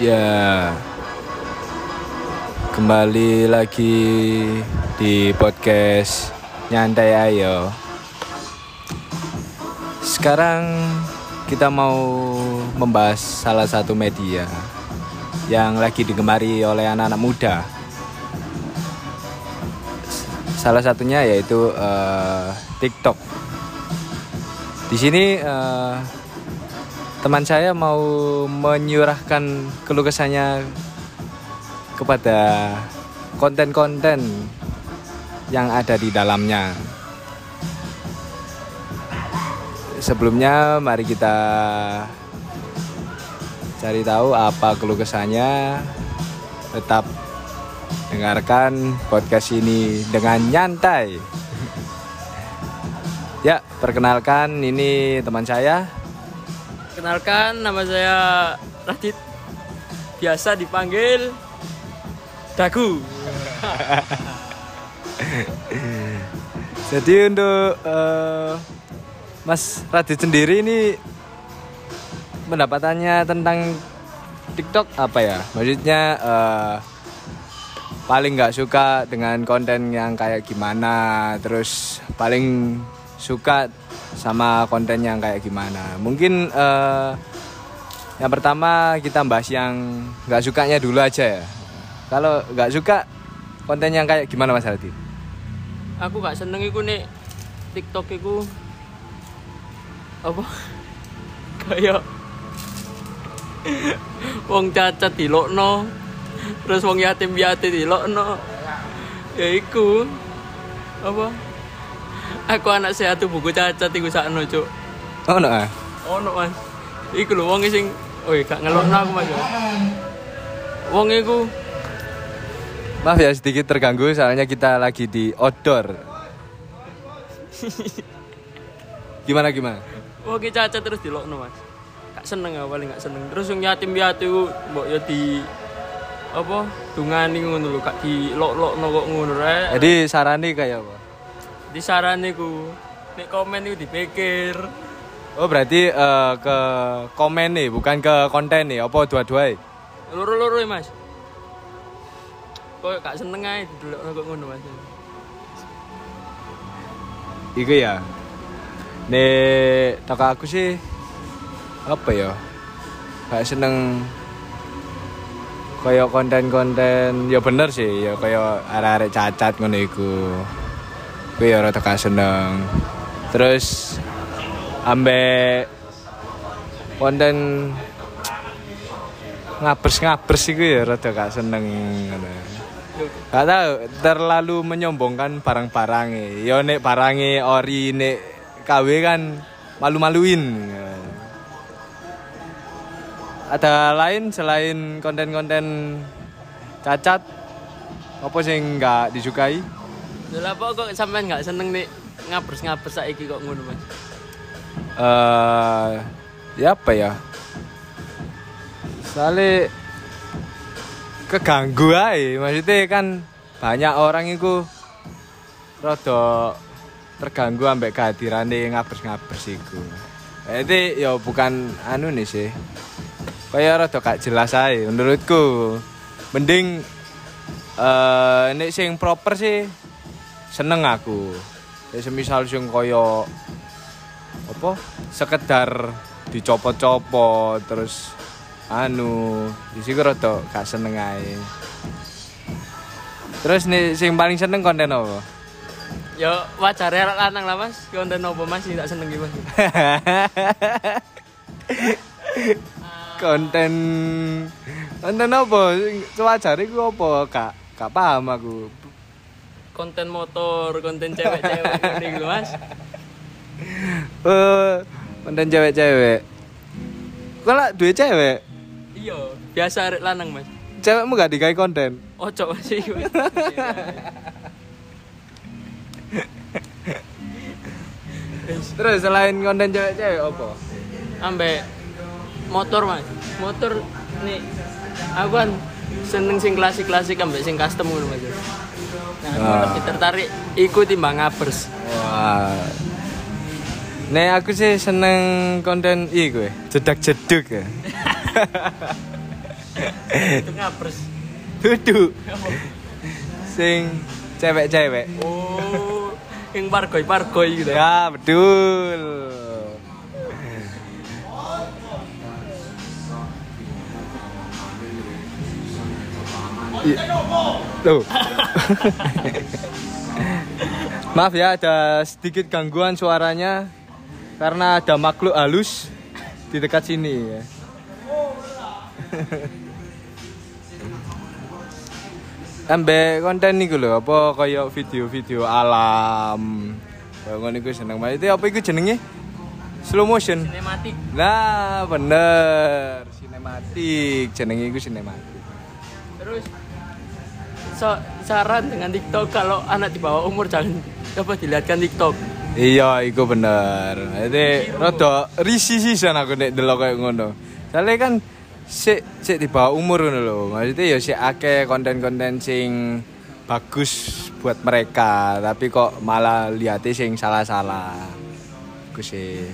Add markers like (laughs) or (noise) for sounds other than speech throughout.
Ya, kembali lagi di podcast Nyantai Ayo. Sekarang kita mau membahas salah satu media yang lagi digemari oleh anak-anak muda. Salah satunya yaitu eh, TikTok. Di sini eh, teman saya mau menyurahkan keluh kesahnya kepada konten-konten yang ada di dalamnya. Sebelumnya mari kita cari tahu apa keluh kesahnya. Tetap dengarkan podcast ini dengan nyantai. Ya, perkenalkan ini teman saya Kenalkan nama saya Radit Biasa dipanggil Dagu (laughs) Jadi untuk eh, Mas Radit sendiri ini pendapatannya tentang TikTok apa ya? Maksudnya eh, paling nggak suka dengan konten yang kayak gimana, terus paling suka sama konten yang kayak gimana? Mungkin eh, yang pertama kita bahas yang nggak sukanya dulu aja ya. Kalau nggak suka konten yang kayak gimana Mas Radit? Aku gak seneng iku nih TikTok iku Apa (laughs) Kayak Wong cacat dilokno Terus wong yatim piatu dilokno Ya iku Apa Aku anak sehat tuh buku cacat iku sakno cuk Oh no ah. ono mas iku lho wong sing oi gak ngelokno aku mas ya. wong iku Maaf ya sedikit terganggu soalnya kita lagi di outdoor. (laughs) gimana gimana? wong iki cacat terus dilokno mas gak seneng paling gak seneng terus yang yatim piatu mbok ya di apa dungani ngono lho gak dilok-lokno kok ngono rek Jadi sarani kayak apa? Disarani ku nek komen iku dipikir Oh berarti eh, ke komen nih bukan ke konten nih apa dua-dua loro-loro ya mas kok gak seneng ae dilokno kok ngono mas Iku ya. Nih toko aku sih apa ya? Gak seneng kayak konten-konten ya bener sih ya kayak arek-arek cacat ngono iku. Kuwi ya rada gak seneng. Terus ambek konten ngabers-ngabers iku ya rada gak seneng. Gak tahu terlalu menyombongkan barang-barang Yo nek barange ori nek KW kan malu-maluin. Ada lain selain konten-konten cacat apa sing nggak disukai? Lha apa kok sampean gak seneng nih ngabers-ngabers saiki kok ngono mas eh ya apa ya? Soalnya keganggu aja maksudnya kan banyak orang itu rada terganggu ambek kehadirannya ngabers-ngabers iku. Jadi ya bukan anu nih sih. Kayak rada gak jelas aja menurutku. Mending eh nek sing proper sih seneng aku. Ya semisal sing kaya apa? Sekedar dicopot-copot terus anu di sini rada gak seneng ae. Terus nih sing paling seneng konten apa? Ya wajar ya lanang lah mas. Konten apa mas? Tak seneng mas? (laughs) Konten konten apa? Sewajar iku apa? Gak gak paham aku konten motor konten cewek-cewek (laughs) iki lho mas. Eh konten cewek-cewek. Kalau dua cewek? Iya biasa arek lanang mas. Cewekmu gak dikai konten? Ojo iki mas. (laughs) Terus selain konten cewek-cewek apa? Ambek motor mas. Motor nih aku kan seneng sing klasik-klasik ambek sing custom ngono mas nah aku lebih tertarik ikut timbang ngabers Wah. Nek aku sih seneng konten iki gue, jedak-jeduk ya. Itu ngapres. Duduk. Sing cewek-cewek. Oh, yang pargoy-pargoy gitu. Ya, betul. Iya. Tuh. (laughs) Maaf ya ada sedikit gangguan suaranya karena ada makhluk halus di dekat sini ya. (laughs) Ambe konten niku lho apa kaya video-video alam. Kaya ngono iku seneng banget. Itu apa iku jenenge? Slow motion. Sinematik. Nah, bener. Sinematik. Jenenge iku sinematik. Terus saran dengan TikTok kalau anak di bawah umur jangan coba dilihatkan TikTok. Iya, iku bener. Jadi rada risih sih aku nek delok kayak ngono. Soalnya kan sik sik di bawah umur ngono lho. Maksudnya ya sik akeh konten-konten sing bagus buat mereka, tapi kok malah lihatnya sing salah-salah. Iku sih.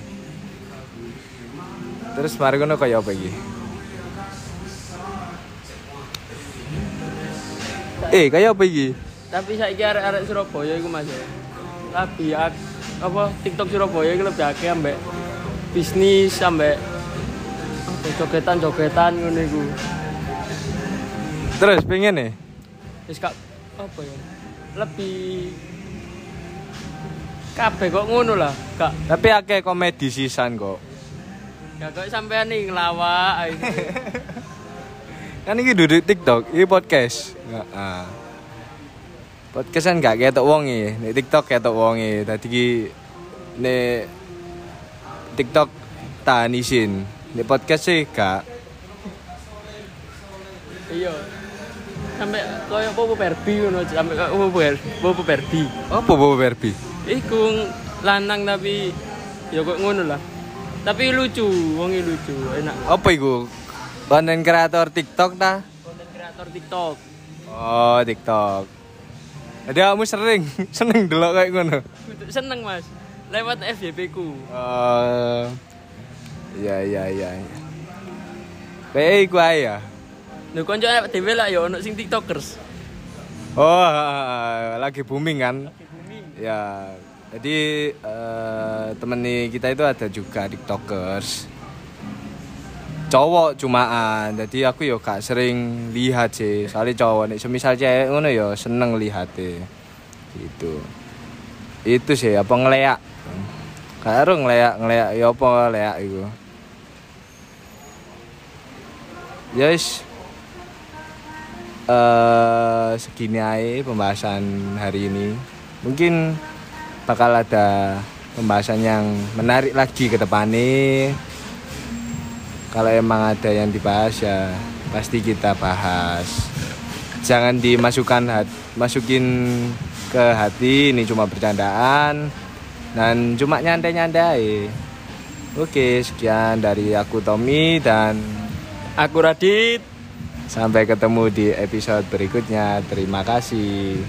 Terus mari ngono kaya apa iki? Eh, kaya apa iki? Tapi saya kira arek Surabaya iku Mas. ya. Lebih ak- apa TikTok Surabaya iku lebih akeh ambek bisnis ambek jogetan-jogetan ngono iku. Terus pengen nih? Wis kak apa ya? Lebih kabeh kok ngono lah, Kak. Tapi akeh komedi sisan kok. Ya kok sampean nih ngelawak. (laughs) Kan iki duduk TikTok, ini podcast. Heeh. Podcast kan gak ketok wong e, nek TikTok ketok wong e. Dadi ki nek TikTok tahan isin. Nek podcast sih gak. Iya. Sampai koyo Barbie ngono, sampai koyo Ber- Popo Barbie. Apa Bobo? Iku lanang tapi ya kok ngono lah. Tapi lucu, wongi lucu, enak. Apa iku? Konten kreator TikTok ta? Konten kreator TikTok. Oh, TikTok. Jadi kamu sering (laughs) seneng delok kayak ngono. Seneng, Mas. Lewat FYP ku. Eh iya iya iya. Kayak iku ae ya. Lho konco anak dhewe lah ya ono sing TikTokers. Oh, lagi booming kan? Lagi booming. Ya, jadi eh temen nih kita itu ada juga tiktokers cowok cumaan jadi aku yo gak sering lihat sih soalnya cowok nih semisal cewek ngono yo seneng lihat gitu itu sih apa ngeleak karo ngeleak ngeleak ya apa ngeleak itu Yes. eh segini aja pembahasan hari ini. Mungkin bakal ada pembahasan yang menarik lagi ke depan nih. Kalau emang ada yang dibahas ya pasti kita bahas. Jangan dimasukkan hat- masukin ke hati ini cuma bercandaan dan cuma nyantai-nyantai. Oke, sekian dari aku Tommy dan Aku Radit. sampai ketemu di episode berikutnya. Terima kasih.